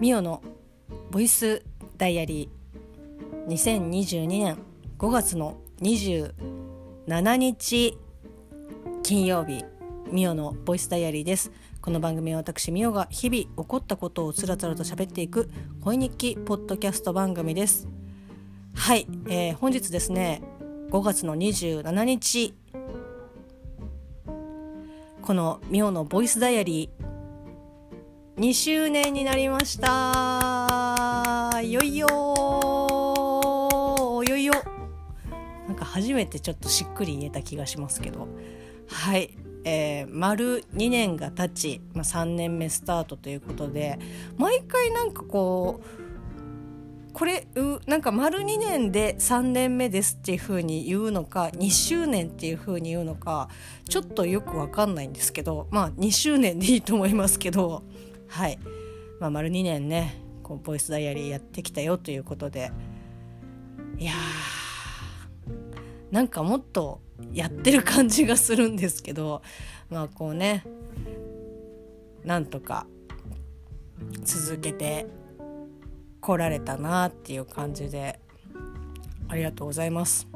ミオのボイスダイアリー。2022年。5月の27日金曜日。ミオのボイスダイアリーです。この番組は私ミオが日々起こったことをつらつらと喋っていく恋日記ポッドキャスト番組です。はい、えー、本日ですね5月の27日。このミオのボイスダイアリー2周年になりました。いよいよよいよ。なんか初めてちょっとしっくり言えた気がしますけど。はい、えー、丸2年が経ち、まあ、3年目スタートということで毎回なんかこうこれうなんか丸2年で3年目ですっていう風に言うのか2周年っていう風に言うのかちょっとよくわかんないんですけどまあ2周年でいいと思いますけどはい、まあ、丸2年ねこうボイスダイアリーやってきたよということでいやーなんかもっとやってる感じがするんですけどまあこうねなんとか続けて来られたなっていう感じでありがとうございます。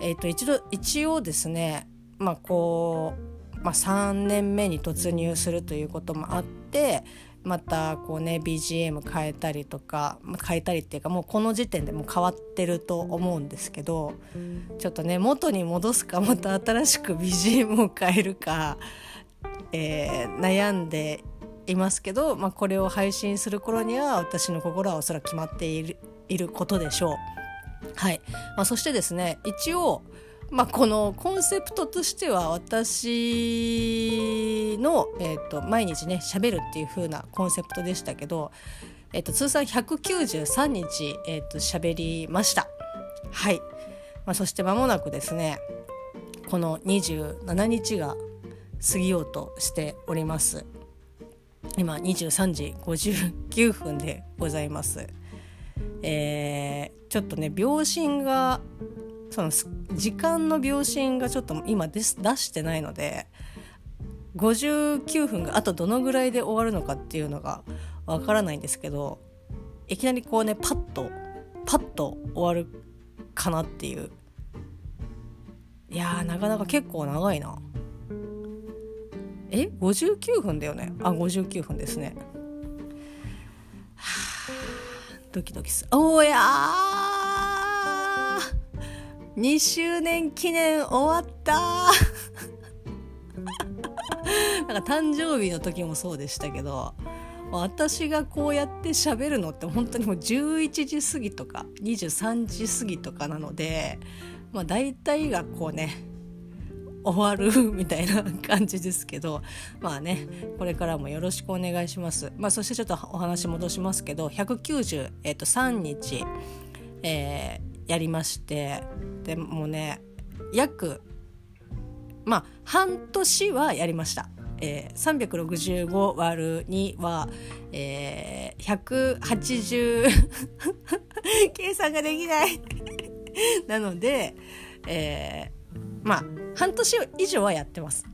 えーと、と一度一応ですねまあこうまあ、3年目に突入するということもあってまたこうね BGM 変えたりとか変えたりっていうかもうこの時点でもう変わってると思うんですけどちょっとね元に戻すかまた新しく BGM を変えるか、えー、悩んでいますけど、まあ、これを配信する頃には私の心はおそらく決まっているいることでしょう。はいまあ、そしてですね一応まあ、このコンセプトとしては私の、えーと、毎日ね喋るっていう風なコンセプトでしたけど、えーと、通算193日、えーと、喋りました。はい、まあ、そして間もなくですねこの27日が過ぎようとしております。今23時59分でございます。えー、ちょっとね秒針がその時間の秒針がちょっと今出してないので59分があとどのぐらいで終わるのかっていうのがわからないんですけどいきなりこうねパッとパッと終わるかなっていう。いやーなかなか結構長いな。え？59分だよね？あ59分ですね。はあドキドキすおや2周年記念終わった なんか誕生日の時もそうでしたけど私がこうやって喋るのって本当にもう11時過ぎとか23時過ぎとかなのでまあ大体がこうね終わるみたいな感じですけどまあねこれからもよろしくお願いします。まあ、そしてちょっとお話戻しますけど193、日、えーやりましてでもね約まあ半年はやりました。えー、365割る2は、えー、180 計算ができない なので、えー、まあ半年以上はやってます。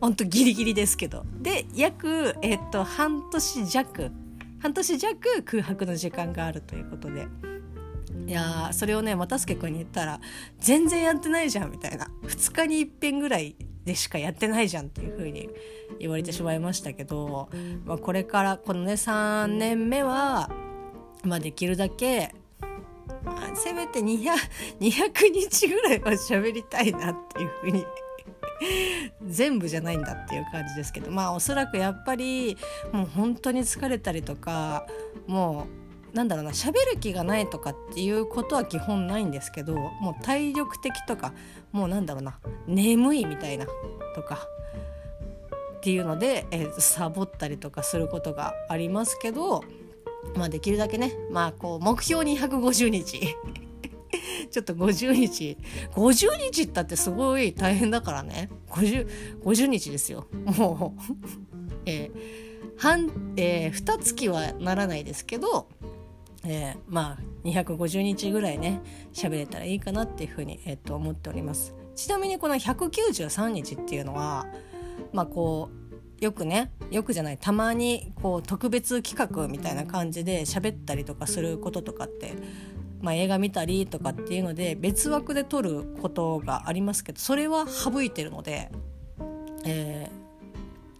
ほんとギリギリですけど。で約、え、っと半年弱半年弱空白の時間があるということで。いやそれをね又助君に言ったら「全然やってないじゃん」みたいな。2日にいっぺんぐらいでしかやってないじゃんっていう風に言われてしまいましたけど、まあ、これからこのね3年目は、まあ、できるだけ、まあ、せめて 200, 200日ぐらいは喋りたいなっていう風に全部じゃないんだっていう感じですけどまあおそらくやっぱりもう本当に疲れたりとかもうなんだろうな喋る気がないとかっていうことは基本ないんですけどもう体力的とかもうなんだろうな眠いみたいなとかっていうので、えー、サボったりとかすることがありますけど、まあ、できるだけね、まあ、こう目標250日ち。ょっと50日50日ったってすごい大変だからね。50, 50日ですよ。もう。えー半、えー、2月はならないですけどえー、まあ250日ぐらいね喋れたらいいかなっていうふうに、えー、と思っておりますちなみにこの193日っていうのはまあこうよくねよくじゃないたまにこう特別企画みたいな感じで喋ったりとかすることとかって、まあ、映画見たりとかっていうので別枠で撮ることがありますけどそれは省いてるので、え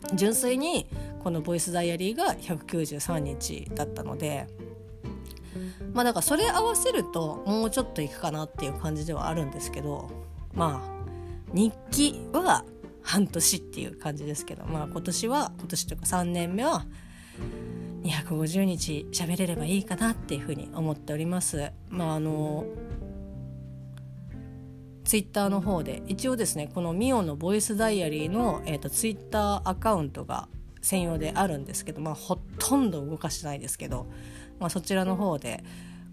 ー、純粋にこの「ボイスダイアリー」が193日だったので。まあだからそれ合わせるともうちょっといくかなっていう感じではあるんですけどまあ日記は半年っていう感じですけどまあ今年は今年というか3年目は250日喋れればいいかなっていうふうに思っております。まああのツイッターの方で一応ですねこのミオのボイスダイアリーの、えーと、ツイッターアカウントが専用であるんですけど、まあ、ほとんど動かしてないですけど、まあ、そちらの方で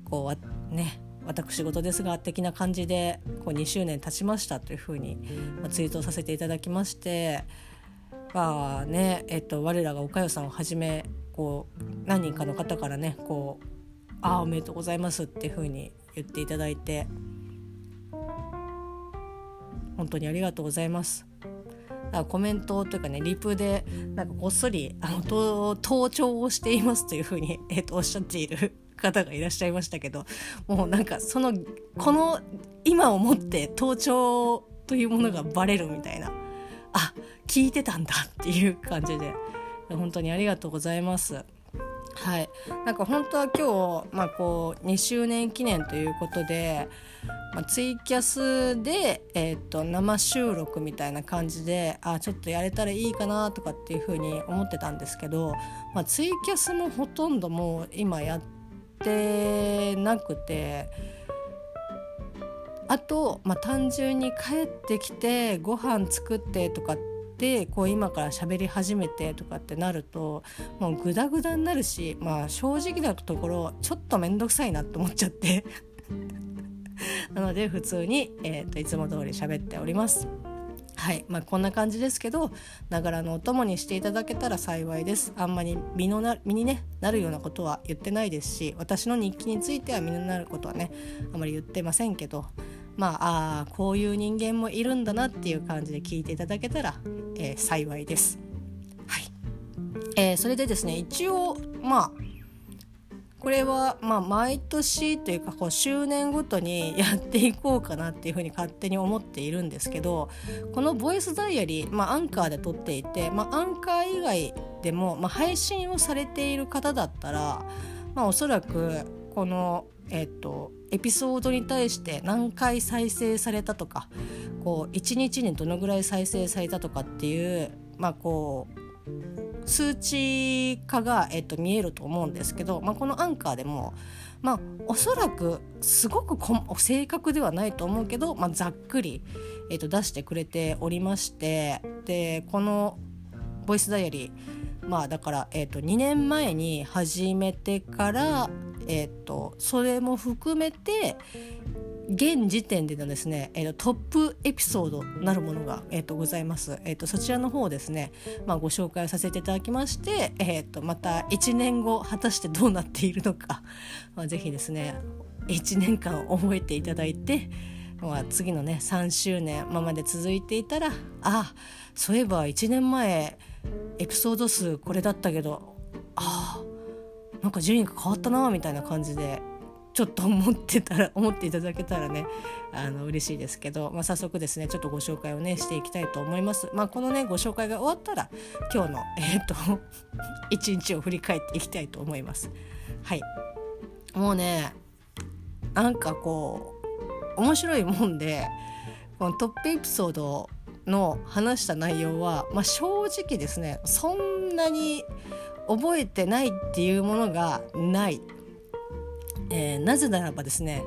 こうね私事ですが的な感じでこう2周年経ちましたというふうに、まあ、ツイートさせていただきましてまあねえっと我らがおかよさんをはじめこう何人かの方からねこう「ああおめでとうございます」っていうふうに言っていただいて本当にありがとうございます。コメントというかねリプでなんかこっそりあの盗聴をしていますというふうに、えー、とおっしゃっている方がいらっしゃいましたけどもうなんかそのこの今をもって盗聴というものがバレるみたいなあ聞いてたんだっていう感じで本当にありがとうございます。はい、なんか本当は今日、まあ、こう2周年記念ということで、まあ、ツイキャスで、えーと、生収録みたいな感じであちょっとやれたらいいかなとかっていうふうに思ってたんですけど、まあ、ツイキャスもほとんどもう今やってなくてあと、まあ、単純に帰ってきてご飯作ってとかってこう今から喋り始めてとかってなるともうグダグダになるし、まあ、正直なところちょっと面倒くさいなと思っちゃって。なので普通に、えーといつも通り喋っております。はい。まあ、こんな感じですけどながらのお供にしていただけたら幸いです。あんまり身のな身に、ね、なるようなことは言ってないですし私の日記については身になることはねあまり言ってませんけどまああこういう人間もいるんだなっていう感じで聞いていただけたら、えー、幸いです。はいえー、それでですね一応まあこれはまあ毎年というかこう周年ごとに やっていこうかなっていうふうに勝手に思っているんですけどこの「ボイスダイアリー」まあ、アンカーで撮っていて、まあ、アンカー以外でも、まあ、配信をされている方だったら、まあ、おそらくこの、えっと、エピソードに対して何回再生されたとかこう1日にどのぐらい再生されたとかっていう、まあ、こう数値化が、えっと、見えると思うんですけど、まあ、このアンカーでも、まあ、おそらくすごく正確ではないと思うけど、まあ、ざっくり、えっと、出してくれておりましてでこの「ボイスダイアリー」まあだから、えっと、2年前に始めてから、えっと、それも含めて現時点でのですね、えー、トップエピソードなるものが、えーと、ございます、えーと、そちらの方をですね、まあ、ご紹介させていただきまして、えー、とまた1年後果たしてどうなっているのか、まあ、ぜひですね1年間覚えていただいて、次のね3周年まで続いていたらあそういえば1年前エピソード数これだったけどああなんか順位が変わったなみたいな感じでちょっと思ってたら 思っていただけたらねあの嬉しいですけど、まあ、早速ですねちょっとご紹介をねしていきたいと思います。まあ、このねご紹介が終わったら今日のえっ、ー、と一日を振り返っていきたいと思います。はいもうねなんかこう面白いもんでこのトップエピソードの話した内容は、まあ、正直ですねそんなに覚えてないっていうものがない。えー、なぜならばですね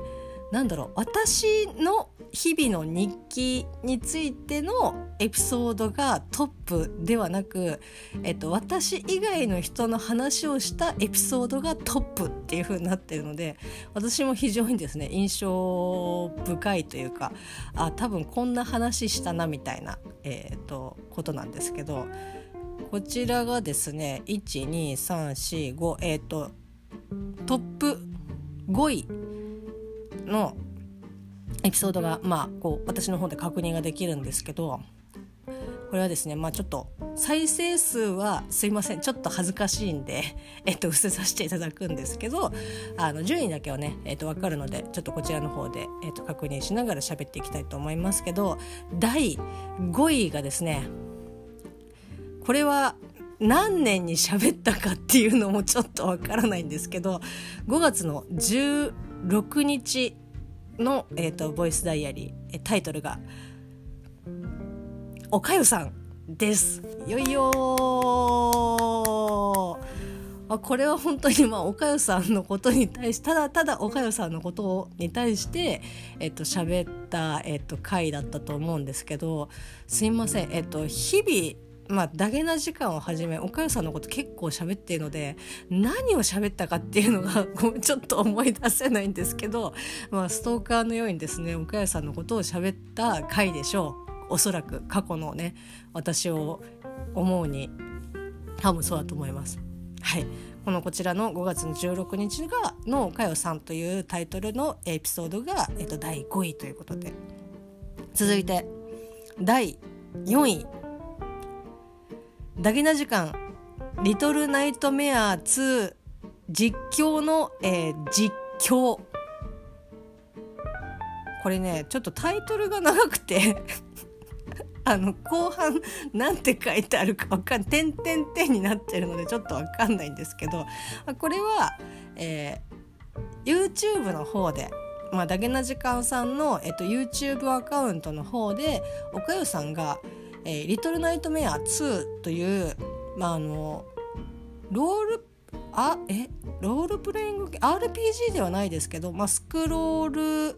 何だろう私の日々の日記についてのエピソードがトップではなく、えっと、私以外の人の話をしたエピソードがトップっていう風になってるので私も非常にですね印象深いというかあ多分こんな話したなみたいな、えー、っとことなんですけどこちらがですね12345えー、っとトップ5位のエピソードが、まあ、こう私の方で確認ができるんですけどこれはですね、まあ、ちょっと再生数はすいませんちょっと恥ずかしいんで、えっと、伏せさせていただくんですけどあの順位だけはね、えっと、分かるのでちょっとこちらの方で、えっと、確認しながら喋っていきたいと思いますけど第5位がですねこれは何年に喋ったかっていうのもちょっとわからないんですけど5月の16日の、えーと、ボイスダイアリータイトルが「おかゆさん」です。よいよあこれは本当にまあおかゆさんのことに対してただただおかゆさんのことに対してえっと喋った、えっと、回だったと思うんですけどすいませんえっと日々まあ、ダゲな時間をはじめおかゆさんのこと結構喋っているので何を喋ったかっていうのが ちょっと思い出せないんですけど、まあ、ストーカーのようにですねおかゆさんのことを喋った回でしょう。おそらく過去のね私を思うに多分そうだと思います。はい。このこちらの5月の16日がの「かよさん」というタイトルのエピソードが、えっと、第5位ということで。続いて第4位。ダゲな時間リトルナイトメア2実況の、えー、実況。これねちょっとタイトルが長くて あの後半なんて書いてあるかわかん点点点になってるのでちょっとわかんないんですけどこれは、えー、YouTube の方でまあ、ダゲな時間さんの、えっと、YouTube アカウントの方でおかゆさんが「えー、リトルナイトメア2という、まあ、あのロールあえロールプレイング RPG ではないですけど、まあ、スクロール、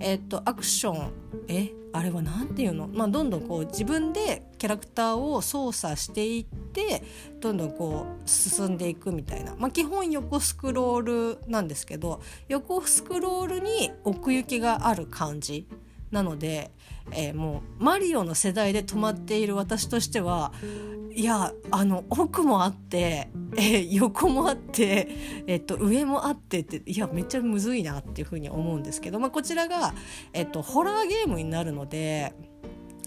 えっと、アクションえあれは何て言うの、まあ、どんどんこう自分でキャラクターを操作していってどんどんこう進んでいくみたいな、まあ、基本横スクロールなんですけど横スクロールに奥行きがある感じなので、えー、もうマリオの世代で止まっている私としてはいやあの奥もあって、えー、横もあって、えっと、上もあってっていやめっちゃむずいなっていうふうに思うんですけど、まあ、こちらが、えっと、ホラーゲームになるので、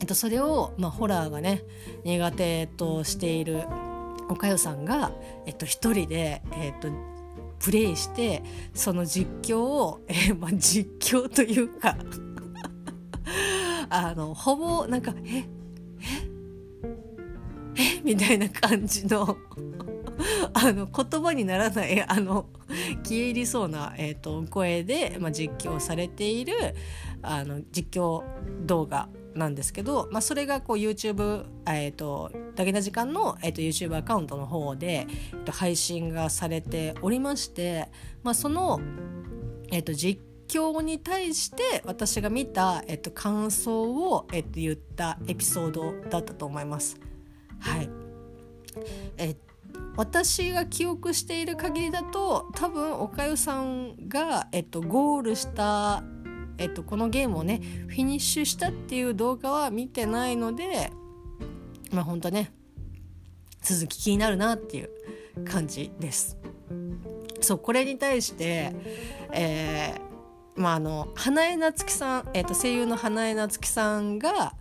えっと、それを、まあ、ホラーがね苦手としているおかよさんが、えっと、一人で、えっと、プレイしてその実況を、えーまあ、実況というかあのほぼなんか「えええみたいな感じの あの言葉にならないあの消え入りそうな、えーと、声で、まあ、実況されているあの実況動画なんですけど、まあ、それがこう YouTube、えーと、だけな時間の、えーと、YouTube アカウントの方で、えーと、配信がされておりまして、まあ、その、えー、と実況に対して私が見た、えっと、感想を、えっと、言ったエピソードだったと思います。はいえ私が記憶している限りだと多分おかゆさんが、えっと、ゴールした、えっと、このゲームをねフィニッシュしたっていう動画は見てないのでまあ本当ね続き気になるなっていう感じです。そうこれに対して、えーまあ、あの花江夏樹さん、えー、と声優の花江夏樹さんが、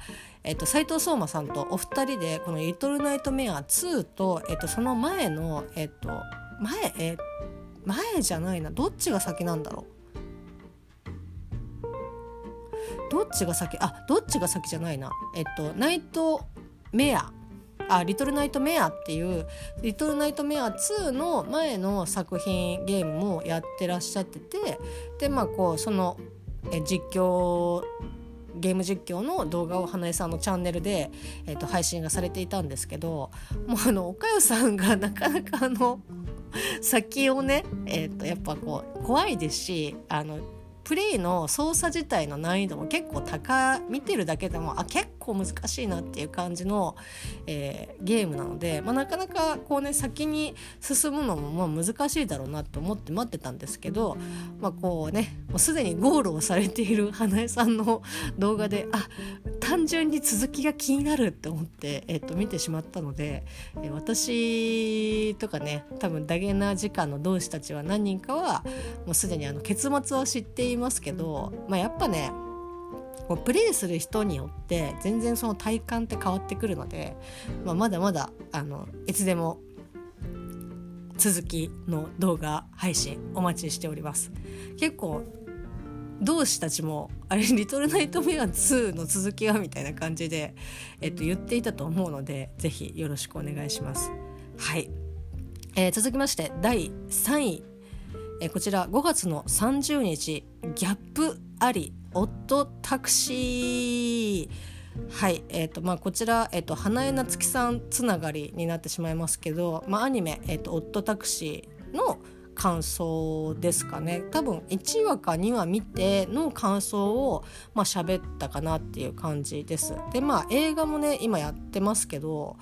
えー、と斉藤壮馬さんとお二人でこの「リトルナイトメア2と」えー、とその前の、えっ、ー、と前、えー、前じゃないなどっちが先なんだろう。どっちが先あどっちが先じゃないな。えっとナイトメア。あリトルナイトメアっていうリトルナイトメア2の前の作品ゲームもやってらっしゃっててでまあこうそのえ実況ゲーム実況の動画を花江さんのチャンネルで、えー、と配信がされていたんですけどもうあのおかゆさんが なかなかあの先をね、えー、とやっぱこう怖いですしあのプレイの操作自体の難易度も結構高見てるだけでもあ結構難しいなっていう感じの、えー、ゲームなので、まあ、なかなかこうね先に進むのもまあ難しいだろうなと思って待ってたんですけど、まあ、こうねもうすでにゴールをされている花江さんの動画であ単純に続きが気になるって思って、えー、と見てしまったので、えー、私とかね多分ダゲな時間の同志たちは何人かはもうすでにあの結末は知っていますけど、まあ、やっぱねこうプレイする人によって全然その体感って変わってくるので、まあ、まだまだあのいつでも続きの動画配信お待ちしております。結構同志たちもあれ「リトルナイトメア2」の続きはみたいな感じで、えっと、言っていたと思うので是非よろしくお願いします。はい、えー、続きまして第3位、え、こちら5月の30日ギャップありオットタクシーはいえーとまあ、こちら、えーと、花江夏樹さんつながりになってしまいますけど、まあ、アニメ、えーと「オットタクシー」の感想ですかね多分1話か2話見ての感想をまあ喋ったかなっていう感じです。でまあ映画もね今やってますけど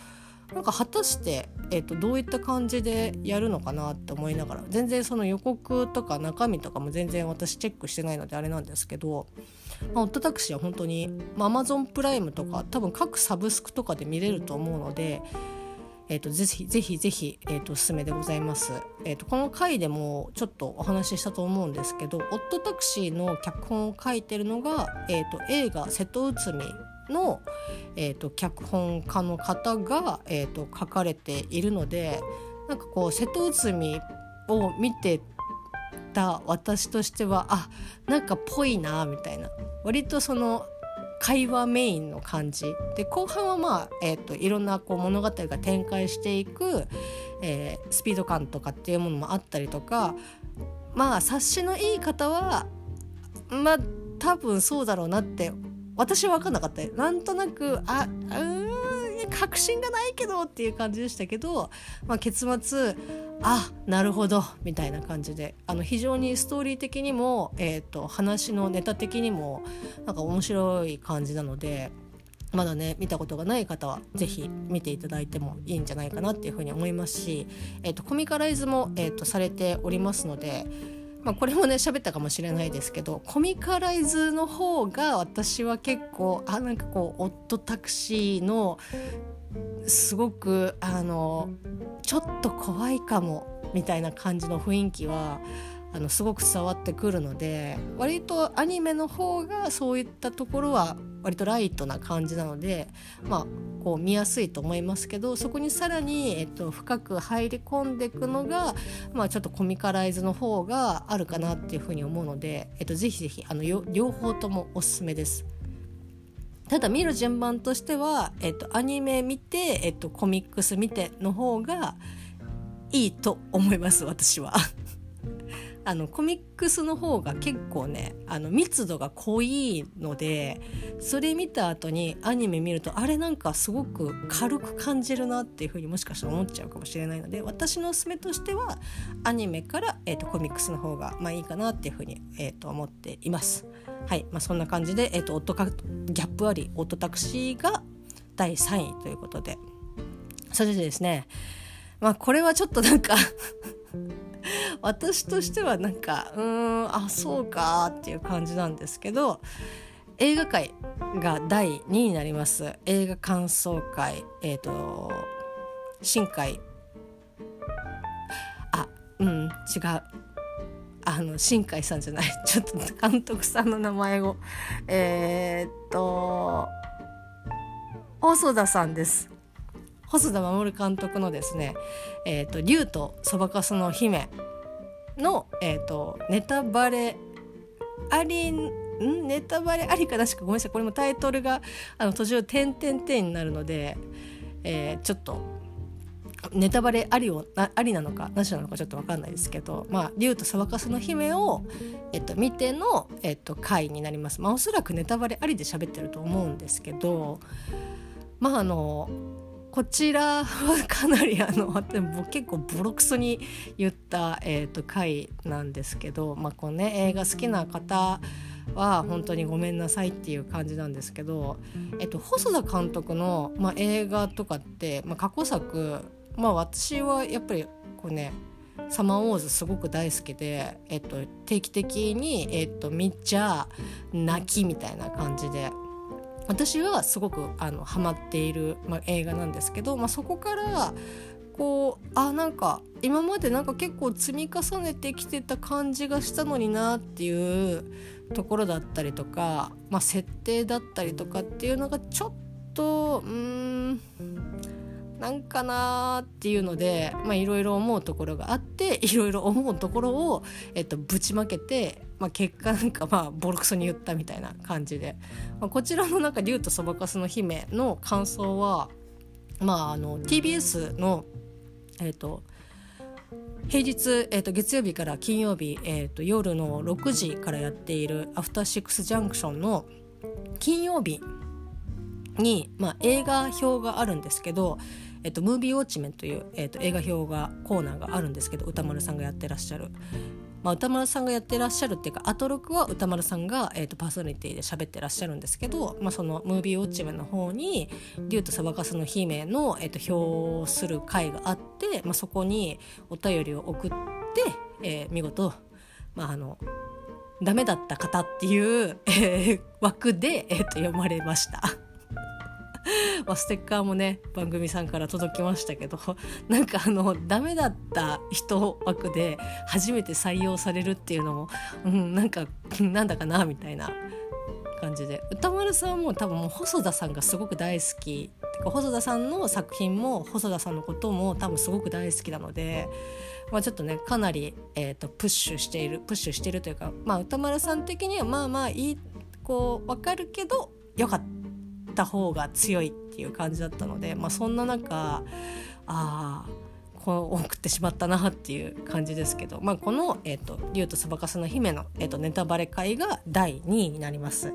なんか果たして、えーと、どういった感じでやるのかなって思いながら全然その予告とか中身とかも全然私チェックしてないのであれなんですけど、まあ、オットタクシーは本当に、まあ、Amazon プライムとか多分各サブスクとかで見れると思うので、えーと、ぜひぜひぜひ、えーと、おすすめでございます、えーと、この回でもちょっとお話ししたと思うんですけど「オットタクシー」の脚本を書いてるのが、えー、と映画「瀬戸内海」の、えー、と脚本家の方が、えー、と書かれているのでなんかこう瀬戸内海を見てた私としてはあなんかぽいなみたいな。割とその会話メインの感じ。で後半はまあ、えーと、いろんなこう物語が展開していく、えー、スピード感とかっていうものもあったりとかまあ察しのいい方はまあ多分そうだろうなって私は分かんなかったなんとなくあうん確信がないけどっていう感じでしたけど、まあ、結末あなるほどみたいな感じであの非常にストーリー的にも、えーと、話のネタ的にもなんか面白い感じなのでまだね見たことがない方は是非見ていただいてもいいんじゃないかなっていうふうに思いますし、えーと、コミカライズも、えーとされておりますので。まあ、これもね喋ったかもしれないですけどコミカライズの方が私は結構あなんかこう夫タクシーのすごくあのちょっと怖いかもみたいな感じの雰囲気はあのすごく伝わってくるので割とアニメの方がそういったところは割とライトな感じなのでまあこう見やすいと思いますけどそこにさらに、えっと、深く入り込んでいくのが、まあ、ちょっとコミカライズの方があるかなっていうふうに思うので、えっと、ぜひぜひあの両方ともおすすめです。ただ見る順番としては、えっと、アニメ見て、えっと、コミックス見ての方がいいと思います私は。あのコミックスの方が結構ねあの密度が濃いのでそれ見た後にアニメ見るとあれなんかすごく軽く感じるなっていうふうにもしかしたら思っちゃうかもしれないので私のおすすめとしてはアニメから、えーと、コミックスの方がまあいいかなっていうふうに、えーと、思っています。はい、まあ、そんな感じで、えーと、とギャップありオートタクシーが第3位ということでそれでですねまあこれはちょっとなんか 私としてはなんかうーんあそうかっていう感じなんですけど映画界が第2位になります。映画感想会えっ、ー、と新海。あうん違う。あの新海さんじゃない。ちょっと監督さんの名前を。えー、っと細田さんです。細田守監督のですね「えーと、竜とそばかすの姫の」えーと、ネタバレありん？ネタバレありかな？しかごめんなさい。これもタイトルがあの途中「点点点」になるので、えー、ちょっとネタバレありをありなのかなしなのかちょっと分かんないですけど「まあ、竜とそばかすの姫を」えっと、見ての、えっと、回になります。まあ、おそらくネタバレありで喋ってると思うんですけどまああのこちらはかなりあの結構ボロクソに言った、えーと、回なんですけど、まあこうね、映画好きな方は本当にごめんなさいっていう感じなんですけど、えっと、細田監督の、まあ、映画とかって、まあ、過去作、まあ、私はやっぱりこうねサマーウォーズすごく大好きで、えっと、定期的に、えっと、見ちゃ泣きみたいな感じで私はすごくあのハマっている、まあ、映画なんですけど、まあ、そこからこうあなんか今までなんか結構積み重ねてきてた感じがしたのになっていうところだったりとか、まあ、設定だったりとかっていうのがちょっとうんなんかなーっていうのでいろいろ思うところがあって いろいろ思うところを、えっと、ぶちまけて、まあ、結果なんかまあボロクソに言ったみたいな感じで、まあ、こちらのなんか「竜とそばかすの姫」の感想は、まあ、あの TBS のえっと平日、えーと、月曜日から金曜日、えーと、夜の6時からやっている「アフターシックスジャンクション」の金曜日に、まあ、映画表があるんですけど「えーと、ムービーウォッチメン」という、えー、と映画表がコーナーがあるんですけど歌丸さんがやってらっしゃる。まあ、歌丸さんがやってらっしゃるっていうかアトロクは歌丸さんが、えーと、パーソナリティで喋ってらっしゃるんですけど、まあ、そのムービーウォッチメンの方に「竜とサバカスの姫の」えー、と表する回があって、まあ、そこにお便りを送って、えー、見事、まあ、あのダメだった方っていう、えー、枠で、えー、と読まれました。まあ、ステッカーもね番組さんから届きましたけど なんかあのダメだった人枠で初めて採用されるっていうのも、うん、なんかなんだかなみたいな感じで。歌丸さんも多分もう細田さんがすごく大好き。てか細田さんの作品も細田さんのことも多分すごく大好きなので、まあ、ちょっとねかなり、えーと、プッシュしているプッシュしているというか、まあ、歌丸さん的にはまあまあいいこう分かるけどよかった。た方が強いっていう感じだったので、まあ、そんな中ああこう送ってしまったなっていう感じですけど、まあ、この「えーと、竜とそばかすの姫の」えーと、ネタバレ会が第2位になります。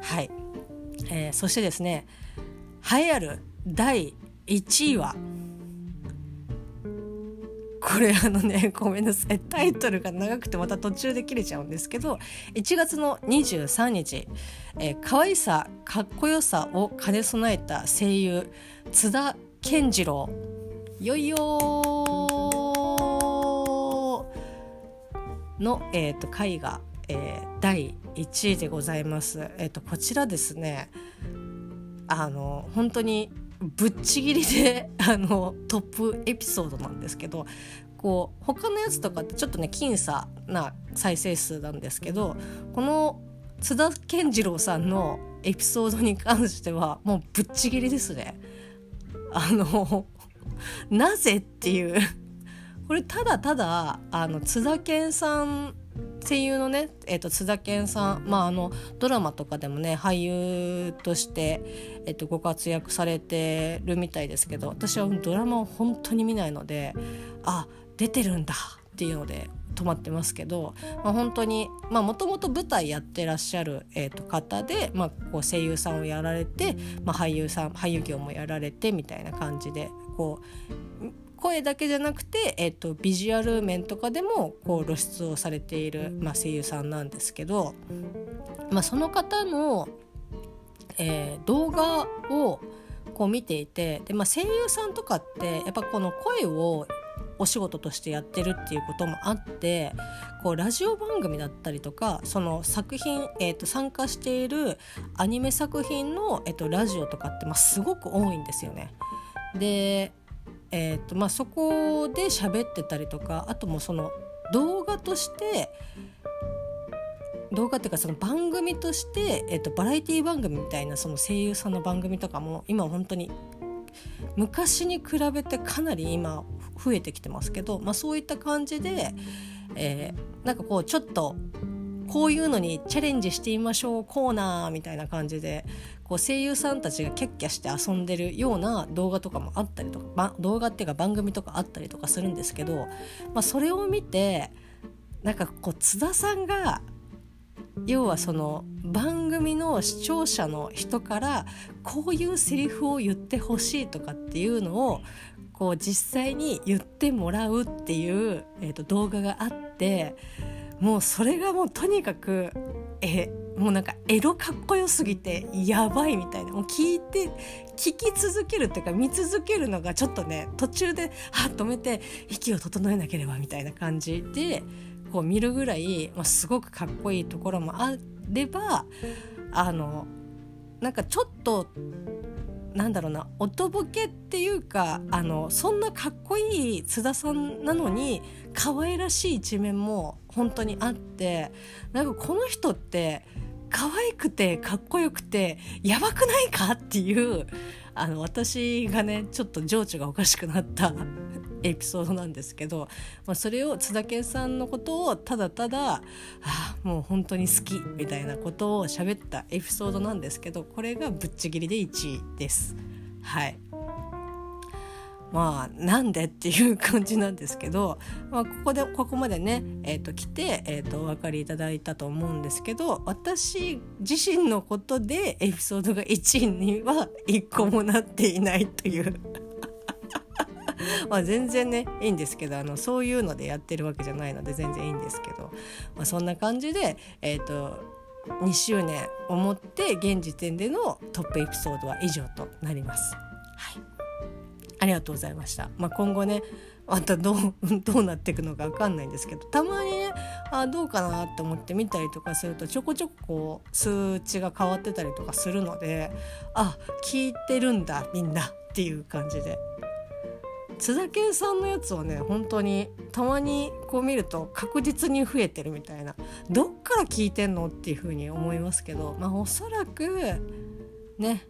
はい、えー、そしてですね栄えある第1位はこれあのね ごめんなさい。タイトルが長くてまた途中で切れちゃうんですけど1月の23日、えー、可愛さかっこよさを兼ね備えた声優津田健次郎。よいよの、えーと、回が、えー、第1位でございます。えーとこちらですね。あの本当にぶっちぎりで あのトップエピソードなんですけどこう他のやつとかってちょっとね僅差な再生数なんですけどこの津田健次郎さんのエピソードに関してはもうぶっちぎりですね。あのなぜっていうこれただただあの津田健さん声優のね、えーと、津田健さん、まあ、あのドラマとかでもね俳優として、えーと、ご活躍されてるみたいですけど私はドラマを本当に見ないのであ出てるんだっていうので止まってますけど、まあ、本当にもともと舞台やってらっしゃる、えー、と方で、まあ、こう声優さんをやられて、まあ、俳優さん俳優業もやられてみたいな感じでこう声だけじゃなくて、えーと、ビジュアル面とかでもこう露出をされている、まあ、声優さんなんですけど、まあ、その方の、えー、動画をこう見ていてで、まあ、声優さんとかってやっぱこの声をお仕事としてやってるっていうこともあってこうラジオ番組だったりとかその作品、えー、と参加しているアニメ作品の、えー、とラジオとかって、まあ、すごく多いんですよね。でえーとまあ、そこで喋ってたりとかあともその動画として動画っていうかその番組として、えーと、バラエティ番組みたいなその声優さんの番組とかも今本当に昔に比べてかなり今増えてきてますけど、まあ、そういった感じで、えー、なんかこうちょっとこういうのにチャレンジしてみましょうコーナーみたいな感じでこう声優さんたちがキャッキャして遊んでるような動画とかもあったりとか動画っていうか番組とかあったりとかするんですけど、まあ、それを見てなんかこう津田さんが要はその番組の視聴者の人からこういうセリフを言ってほしいとかっていうのをこう実際に言ってもらうっていう、えー、と動画があってもうそれがもうとにかくえもうなんかエロかっこよすぎてやばいみたいな。もう聞いて聞き続けるっていうか見続けるのがちょっとね途中ではっ止めて息を整えなければみたいな感じでこう見るぐらい、まあ、すごくかっこいいところもあればあのなんかちょっとなんだろうな音ボケっていうかあのそんなかっこいい津田さんなのに可愛らしい一面も本当にあってなんかこの人って可愛くてかっこよくてやばくないかっていうあの私がねちょっと情緒がおかしくなった エピソードなんですけど、まあ、それを津田健さんのことをただただ、ああもう本当に好きみたいなことを喋ったエピソードなんですけどこれがぶっちぎりで1位です。はいまあなんでっていう感じなんですけど、まあ、ここでここまでね、えー、と来て、えー、とお分かりいただいたと思うんですけど私自身のことでエピソードが1位には1個もなっていないという まあ全然ねいいんですけどあのそういうのでやってるわけじゃないので全然いいんですけど、まあ、そんな感じでえ、ー、と2周年をもって現時点でのトップエピソードは以上となります。はいありがとうございました。まあ、今後ねまたどう どうなっていくのか分かんないんですけどたまにねあどうかなって思って見たりとかするとちょこちょここう数値が変わってたりとかするのであ聞いてるんだみんなっていう感じで津田健さんのやつをね本当にたまにこう見ると確実に増えてるみたいなどっから聞いてんのっていうふうに思いますけどまあおそらくね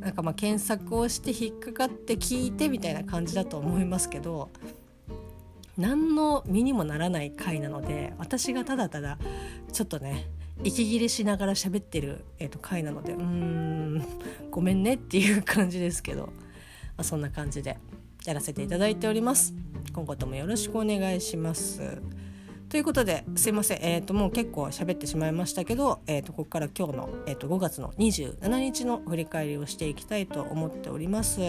なんかまあ検索をして引っかかって聞いてみたいな感じだと思いますけど何の身にもならない回なので私がただただちょっとね息切れしながら喋ってる、えー、と回なのでうーんごめんねっていう感じですけど、まあ、そんな感じでやらせていただいております。今後ともよろしくお願いします。ということですいません、えーと、もう結構喋ってしまいましたけど、えーと、ここから今日の、えーと、5月の27日の振り返りをしていきたいと思っております。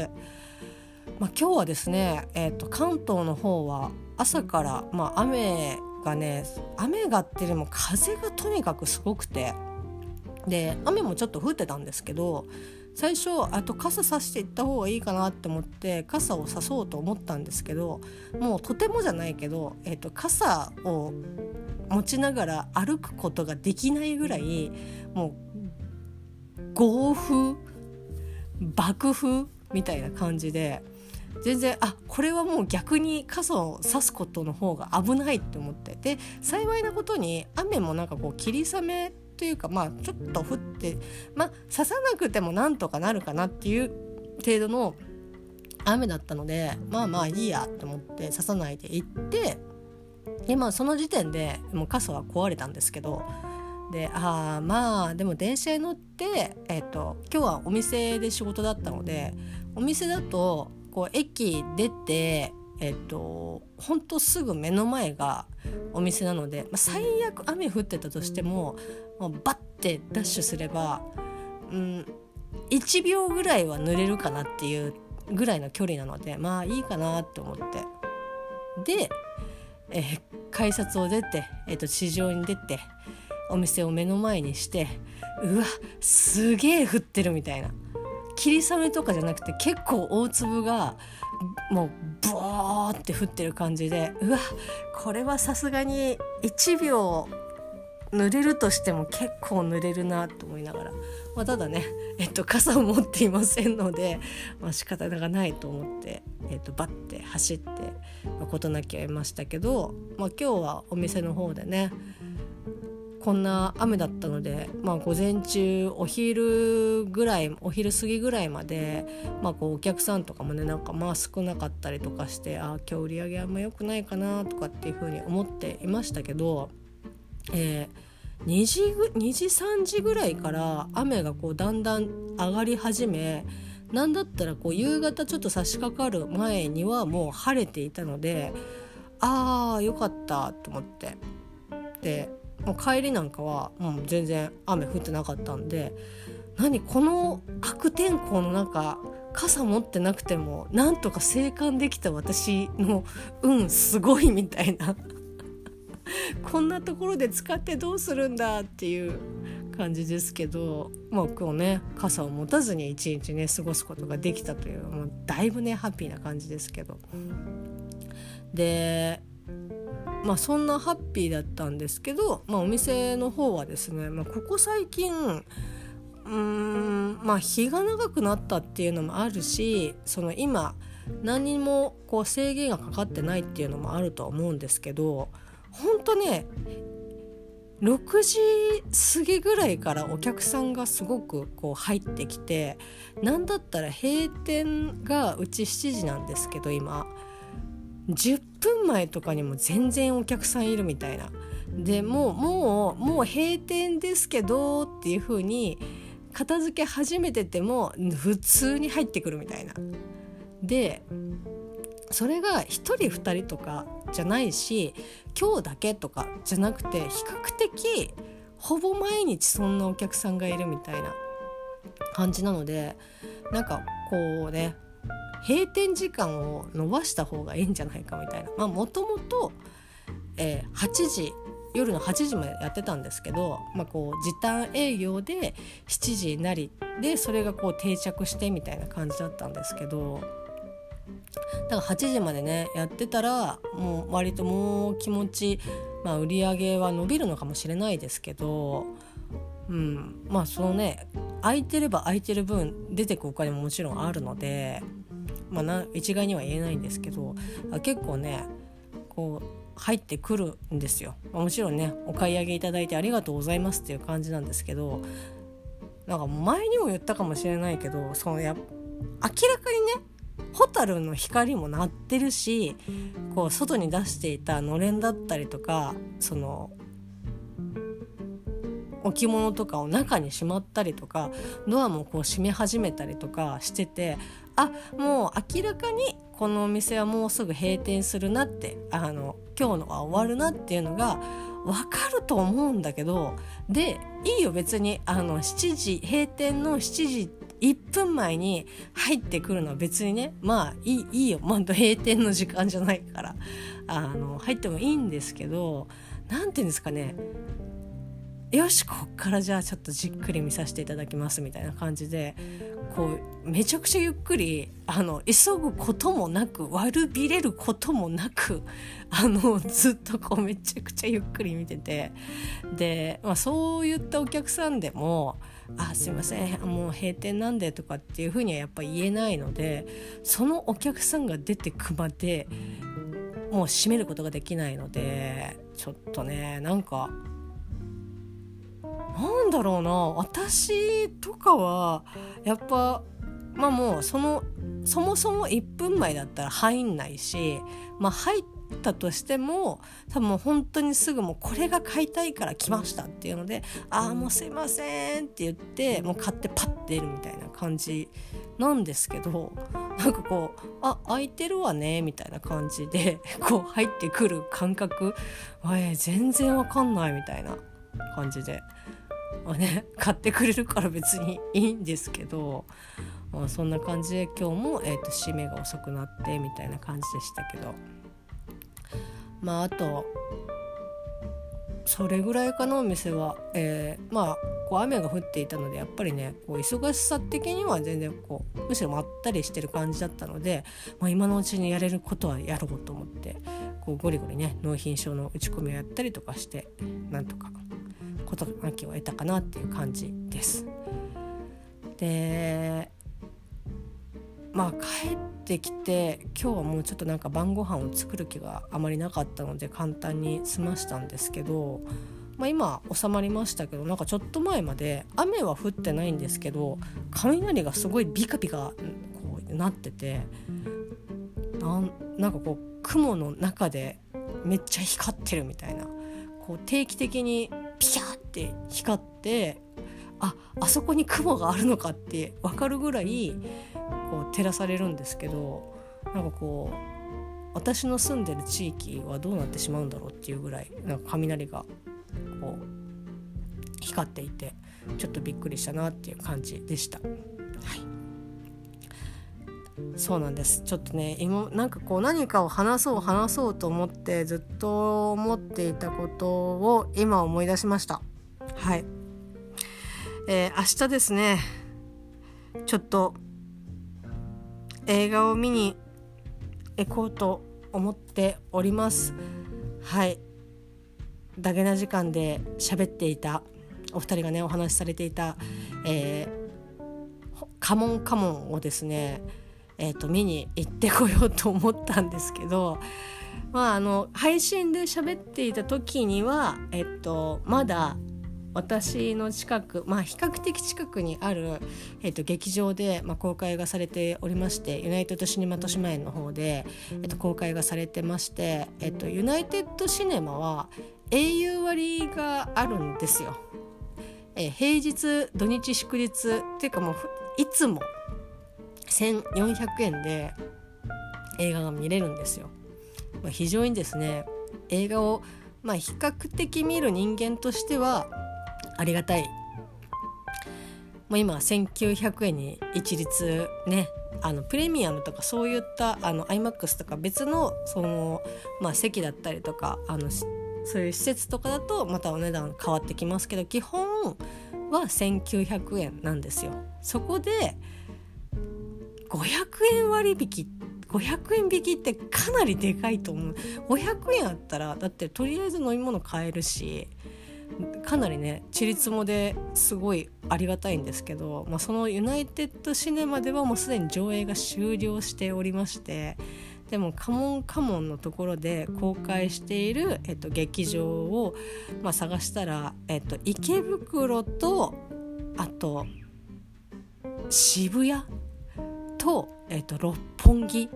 まあ、今日はですね、えー、と関東の方は朝から、まあ、雨がね雨がっていうよりも風がとにかくすごくてで雨もちょっと降ってたんですけど最初あと傘さしていった方がいいかなって思って傘をさそうと思ったんですけどもうとてもじゃないけど、えーと、傘を持ちながら歩くことができないぐらいもう豪風爆風みたいな感じで全然あこれはもう逆に傘を差すことの方が危ないって思って。で幸いなことに雨もなんかこう霧雨というかまあちょっと降ってまあ刺さなくてもなんとかなるかなっていう程度の雨だったのでまあまあいいやと思って刺さないで行ってでまあその時点でもう傘は壊れたんですけどでああまあでも電車に乗って、えーと、今日はお店で仕事だったのでお店だとこう駅出てえっとほんとすぐ目の前がお店なので、まあ、最悪雨降ってたとしてももうバッてダッシュすれば、うん、1秒ぐらいは濡れるかなっていうぐらいの距離なのでまあいいかなって思って。で、えー、改札を出て、えー、と地上に出てお店を目の前にしてうわすげえ降ってるみたいな。霧雨とかじゃなくて結構大粒がもうボーって降ってる感じでうわこれはさすがに1秒濡れるとしても結構濡れるなと思いながら、まあ、ただね、えっと、傘を持っていませんので、まあ、仕方がないと思って、えっと、バッて走って事なきゃいましたけど、まあ、今日はお店の方でねこんな雨だったので、まあ、午前中お昼ぐらいお昼過ぎぐらいまで、まあ、こうお客さんとかもねなんかまあ少なかったりとかしてあ今日売り上げあんま良くないかなとかっていうふうに思っていましたけど、えー、2, 時2時3時ぐらいから雨がこうだんだん上がり始めなんだったらこう夕方ちょっと差し掛かる前にはもう晴れていたのでああよかったと思って。でもう帰りなんかはもう全然雨降ってなかったんで何この悪天候の中傘持ってなくてもなんとか生還できた私の運すごいみたいな。こんなところで使ってどうするんだっていう感じですけどもう今日ね傘を持たずに一日ね過ごすことができたというもうだいぶねハッピーな感じですけど。でまあそんなハッピーだったんですけど、まあ、お店の方はですね、まあ、ここ最近うーんまあ日が長くなったっていうのもあるしその今何にもこう制限がかかってないっていうのもあるとは思うんですけど本当ね6時過ぎぐらいからお客さんがすごくこう入ってきて何だったら閉店がうち7時なんですけど今。10分前とかにも全然お客さんいるみたいな。でもうもうもう閉店ですけどっていう風に片付け始めてても普通に入ってくるみたいな。でそれが1人2人とかじゃないし今日だけとかじゃなくて比較的ほぼ毎日そんなお客さんがいるみたいな感じなのでなんかこうね閉店時間を延ばした方がいいんじゃないかみたいな。まあもともと8時夜の8時までやってたんですけど、まあ、こう時短営業で7時なりでそれがこう定着してみたいな感じだったんですけどだから8時までねやってたらもう割ともう気持ち、まあ、売り上げは伸びるのかもしれないですけど、うん、まあそのね空いてれば空いてる分出てくお金ももちろんあるので、まあ、一概には言えないんですけど結構ねこう入ってくるんですよ。もちろんねお買い上げいただいてありがとうございますっていう感じなんですけどなんか前にも言ったかもしれないけどそのや明らかにねホタルの光も鳴ってるしこう外に出していたのれんだったりとかその置物とかを中にしまったりとかドアもこう閉め始めたりとかしててあもう明らかにこのお店はもうすぐ閉店するなってあの今日のは終わるなっていうのが分かると思うんだけどでいいよ別にあの7時閉店の7時1分前に入ってくるのは別にねまあいいいいよ、まあ、閉店の時間じゃないからあの入ってもいいんですけど何て言うんですかね。よしこっからじゃあちょっとじっくり見させていただきますみたいな感じでこうめちゃくちゃゆっくりあの急ぐこともなく悪びれることもなく あのずっとこうめちゃくちゃゆっくり見ててで、まあ、そういったお客さんでも「あすいませんもう閉店なんで」とかっていうふうにはやっぱ言えないのでそのお客さんが出てくまでもう閉めることができないのでちょっとねなんか。なんだろうな私とかはやっぱまあもうそのそもそも1分前だったら入んないし、まあ、入ったとしても多分もう本当にすぐもうこれが買いたいから来ましたっていうので「ああもうすいません」って言ってもう買ってパッて出るみたいな感じなんですけどなんかこう「あ空いてるわね」みたいな感じで こう入ってくる感覚え全然わかんないみたいな感じで。まあね、買ってくれるから別にいいんですけど、まあ、そんな感じで今日も、えーと、締めが遅くなってみたいな感じでしたけど。まああとそれぐらいかなお店は、えー、まあこう雨が降っていたのでやっぱりねこう忙しさ的には全然こうむしろまったりしてる感じだったので、まあ、今のうちにやれることはやろうと思ってこうゴリゴリね納品書の打ち込みをやったりとかしてなんとか事なきを得たかなっていう感じです。でまあ帰ってきて今日はもうちょっとなんか晩ご飯を作る気があまりなかったので簡単に済ましたんですけど、まあ、今収まりましたけどなんかちょっと前まで雨は降ってないんですけど雷がすごいビカビカこうなっててなんなんかこう雲の中でめっちゃ光ってるみたいなこう定期的にピシャって光ってああそこに雲があるのかって分かるぐらいこう照らされるんですけどなんかこう私の住んでる地域はどうなってしまうんだろうっていうぐらいなんか雷がこう光っていてちょっとびっくりしたなっていう感じでした。はいそうなんです。ちょっとね今なんかこう何かを話そう話そうと思ってずっと思っていたことを今思い出しました。はい。えー、明日ですね。ちょっと映画を見に行こうと思っております。はい。ダゲな時間で喋っていたお二人がねお話しされていた「えー、カモンカモン」をですね、えーと、見に行ってこようと思ったんですけど、まあ、あの配信で喋っていた時には、えっと、まだ私の近く、まあ、比較的近くにある、えっと、劇場で、まあ、公開がされておりましてユナイテッドシネマ豊島園の方で、えっと、公開がされてまして、えっと、ユナイテッドシネマは英雄割があるんですよ。え平日土日祝日っていうかもういつも1400円で映画が見れるんですよ。まあ、非常にですね映画を、まあ、比較的見る人間としてはありがたい。もう今1900円に一律ねあのプレミアムとかそういったあの iMAX とか別のその、まあ、席だったりとかあのそういう施設とかだとまたお値段変わってきますけど基本は1900円なんですよ。そこで500円割引500円引きってかなりでかいと思う。500円あったらだってとりあえず飲み物買えるしかなりねちりつもですごいありがたいんですけど、まあ、そのユナイテッドシネマではもうすでに上映が終了しておりましてでもカモンカモンのところで公開している、えっと、劇場を、まあ、探したら、えっと、池袋とあと渋谷と、えっと、六本木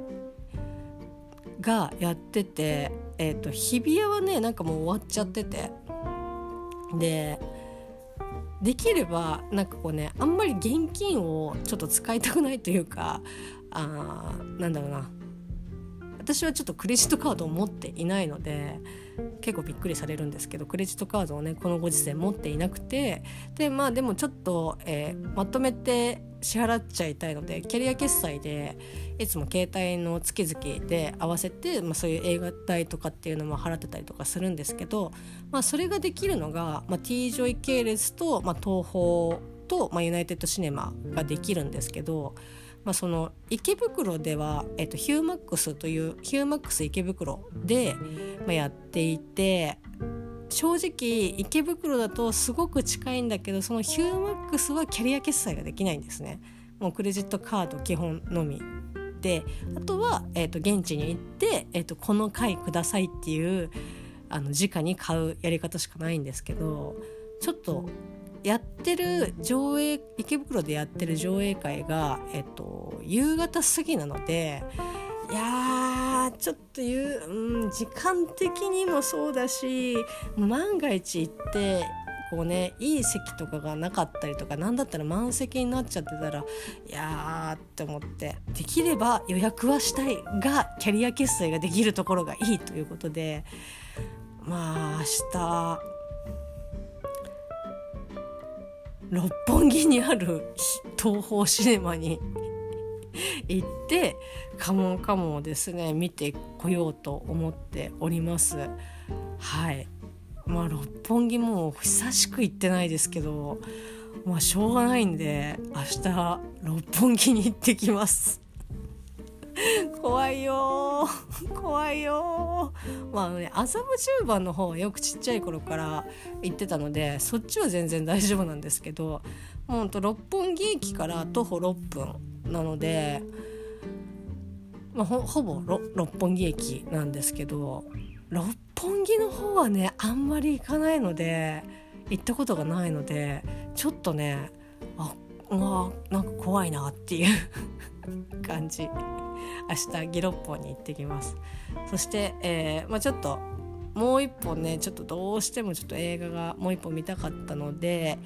がやってて、えっと、日比谷はねなんかもう終わっちゃってて。でできればなんかこうねあんまり現金をちょっと使いたくないというかあなんだろうな。私はちょっとクレジットカードを持っていないので結構びっくりされるんですけどクレジットカードをねこのご時世持っていなくてでまあでもちょっと、えー、まとめて支払っちゃいたいのでキャリア決済でいつも携帯の月々で合わせて、まあ、そういう映画代とかっていうのも払ってたりとかするんですけど、まあ、それができるのが、まあ、T ジョイ系列と、まあ、東宝と、まあ、ユナイテッドシネマができるんですけど。まあ、その池袋では、えっと、ヒューマックスというヒューマックス池袋で、まあ、やっていて正直池袋だとすごく近いんだけどそのヒューマックスはキャリア決済ができないんですね。もうクレジットカード基本のみであとは、えーと、現地に行って、えーと、この回くださいっていうあの直に買うやり方しかないんですけどちょっとやってる上映池袋でやってる上映会が、えっと、夕方過ぎなのでいやちょっと言う、うん、時間的にもそうだし万が一行ってこうねいい席とかがなかったりとか何だったら満席になっちゃってたらいやーって思ってできれば予約はしたいがキャリア決済ができるところがいいということでまあ明日六本木にある東宝シネマに行ってカモンカモンをですね見てこようと思っております。はい。まあ六本木も久しく行ってないですけどまあしょうがないんで明日六本木に行ってきます。怖いよ 怖いよまあね麻布十番の方はよくちっちゃい頃から行ってたのでそっちは全然大丈夫なんですけどもうほんと六本木駅から徒歩6分なので、まあ、ほほぼ六本木駅なんですけど六本木の方はねあんまり行かないので行ったことがないのでちょっとねああなんか怖いなっていう 感じ。明日ギロッポに行ってきますそして、えー、まあ、ちょっともう一本ねちょっとどうしてもちょっと映画がもう一本見たかったので、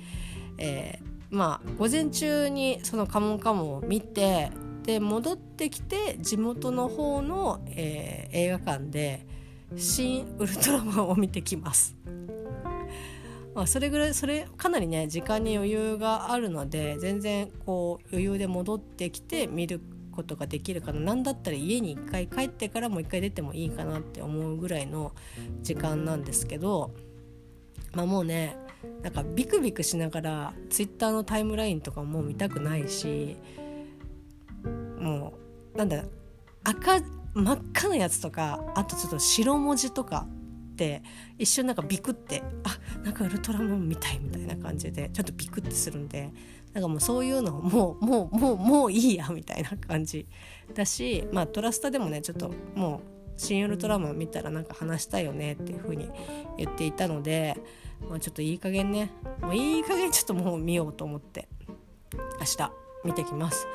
えー、まあ午前中にその「カモンカモン」を見てで戻ってきて地元の方の、えー、映画館で「新ウルトラマン」を見てきます。まあ、それぐらいそれかなりね時間に余裕があるので全然こう余裕で戻ってきて見ることができるかな何だったら家に1回帰ってからもう1回出てもいいかなって思うぐらいの時間なんですけどまあもうねなんかビクビクしながら Twitter のタイムラインとかも見たくないしもうなんだ赤真っ赤なやつとかあとちょっと白文字とかって一瞬なんかビクってあなんかウルトラマンみたいみたいな感じでちょっとビクッてするんでなんかもうそういうのもうもうもうもういいやみたいな感じ。だしまあトラスタでもねちょっともう「新ウルトラマン」見たらなんか話したいよねっていう風に言っていたので、まあ、ちょっといい加減ね。もういい加減ちょっともう見ようと思って。明日見てきます。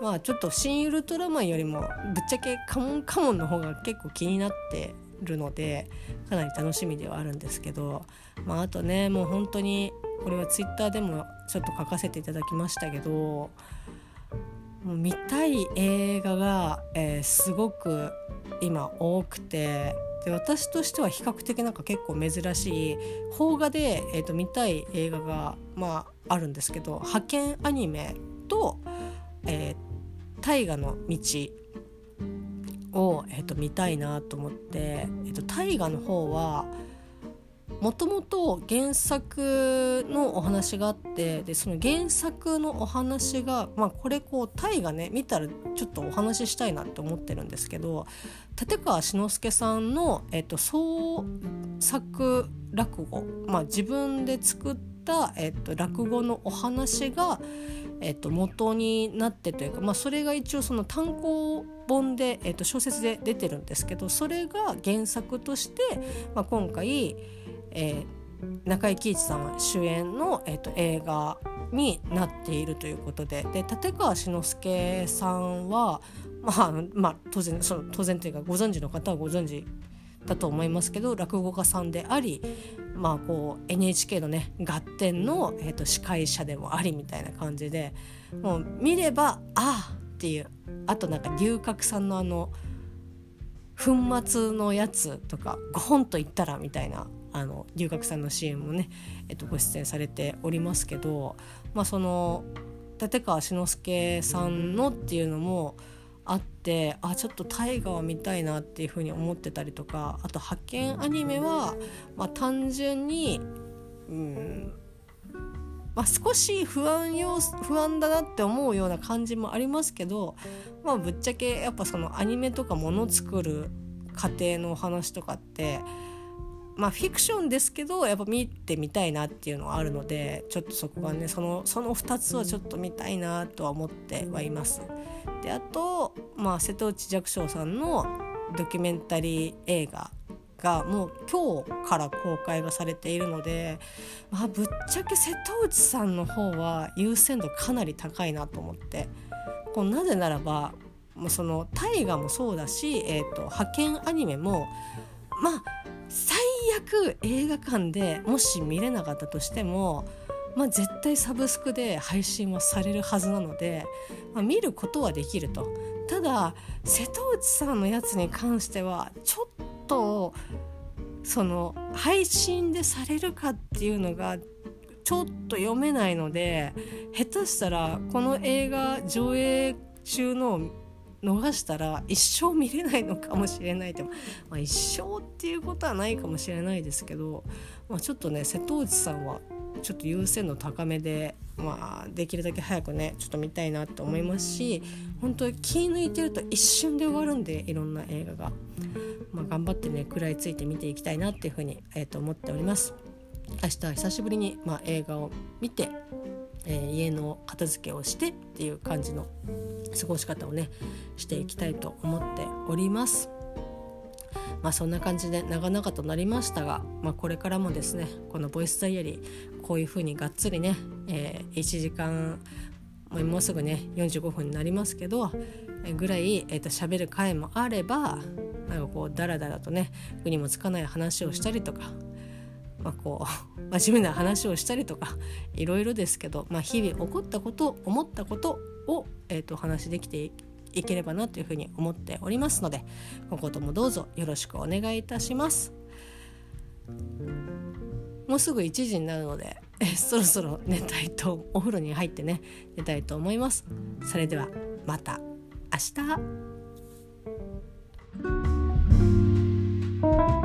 まあちょっと「新ウルトラマン」よりもぶっちゃけ「カモンカモン」の方が結構気になってるのでかなり楽しみではあるんですけど、まあ、あとねもう本当にこれはツイッターでもちょっと書かせていただきましたけどもう見たい映画が、えー、すごく今多くてで私としては比較的なんか結構珍しい邦画で、えーと、見たい映画が、まあ、あるんですけど派遣アニメと「えー、大河の道」を、えーと、見たいなと思って、えーと大河の方はもともと原作のお話があってでその原作のお話が、まあ、これこうタイがね見たらちょっとお話ししたいなって思ってるんですけど立川志の輔さんの、えっと、創作落語、まあ、自分で作った、えっと、落語のお話が、えっと、元になってというか、まあ、それが一応その単行本で、えっと、小説で出てるんですけどそれが原作として、まあ、今回えー、中井貴一さん主演の、えーと、映画になっているということで。で立川志の輔さんは、まあまあ、当然その当然というかご存知の方はご存知だと思いますけど落語家さんであり、まあ、こう NHK のね「合点の」えーと、司会者でもありみたいな感じでもう見れば「ああ」っていうあとなんか龍角さんのあの粉末のやつとか5本と言ったらみたいなあの龍角さんの CM もね、えっと、ご出演されておりますけど、まあ、その立川志の輔さんのっていうのもあってあちょっと大河を見たいなっていうふうに思ってたりとかあと派遣アニメは、まあ、単純にうんまあ、少し不安要不安だなって思うような感じもありますけど、まあ、ぶっちゃけやっぱそのアニメとかもの作る過程のお話とかってまあフィクションですけどやっぱ見てみたいなっていうのはあるのでちょっとそこがねそのその2つはちょっと見たいなとは思ってはいます。であと、まあ、瀬戸内寂聴さんのドキュメンタリー映画がもう今日から公開がされているので、まあ、ぶっちゃけ瀬戸内さんの方は優先度かなり高いなと思ってこうなぜならばもうその大河もそうだし、えーと派遣アニメもまあ最悪映画館でもし見れなかったとしても、まあ、絶対サブスクで配信はされるはずなので、まあ、見ることはできると。ただ瀬戸内さんのやつに関してはちょっとその配信でされるかっていうのがちょっと読めないので下手したらこの映画上映中の逃したら一生見れないのかもしれないでも、まあ、一生っていうことはないかもしれないですけど、まあ、ちょっとね瀬戸内さんはちょっと優先度高めで、まあ、できるだけ早くねちょっと見たいなと思いますし本当に気抜いてると一瞬で終わるんでいろんな映画が、まあ、頑張ってね食らいついて見ていきたいなっていうふうに、えー、と思っております。明日は久しぶりに、まあ、映画を見てえー、家の片付けをしてっていう感じの過ごし方をねしていきたいと思っております。まあそんな感じで長々となりましたが、まあ、これからもですねこのボイスダイアリーこういう風にがっつりね、えー、1時間もうすぐね45分になりますけど、ぐらい、えー、と喋る回もあればなんかこうダラダラとね具にもつかない話をしたりとかまあ、こう 真面目な話をしたりとかいろいろですけど、まあ、日々起こったこと思ったことを、えーと、と話できていければなというふうに思っておりますので今後ともどうぞよろしくお願いいたします。もうすぐ1時になるので そろそろ寝たいとお風呂に入ってね寝たいと思います。それではまた明日 thank you